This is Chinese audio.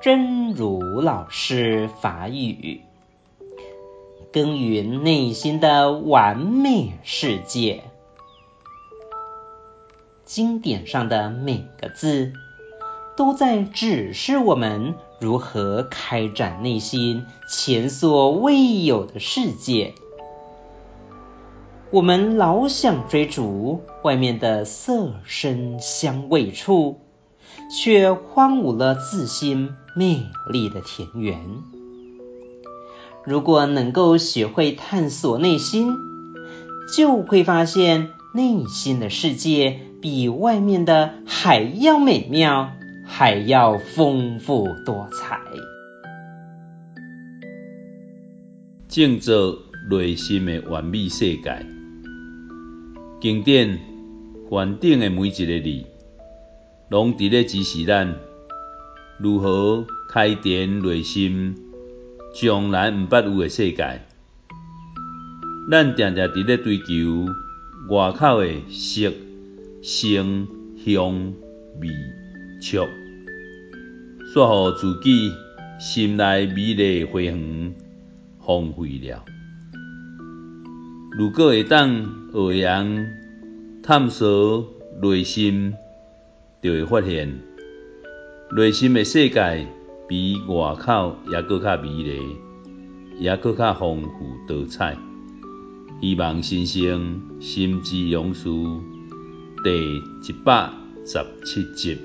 真如老师法语，耕耘内心的完美世界。经典上的每个字，都在指示我们如何开展内心前所未有的世界。我们老想追逐外面的色声香味触，却荒芜了自心美丽的田园。如果能够学会探索内心，就会发现内心的世界比外面的还要美妙，还要丰富多彩。建造内心的完美世界。经典翻顶的每一个字，拢伫咧指示咱如何开展内心从来毋捌有的世界。咱定定伫咧追求外口的色、声、香、味、触，煞予自己心内美丽的花园荒废了。如果会当学样探索内心，就会发现内心的世界比外口还阁较美丽，还阁较丰富多彩。希望先生心之勇士第一百十七集。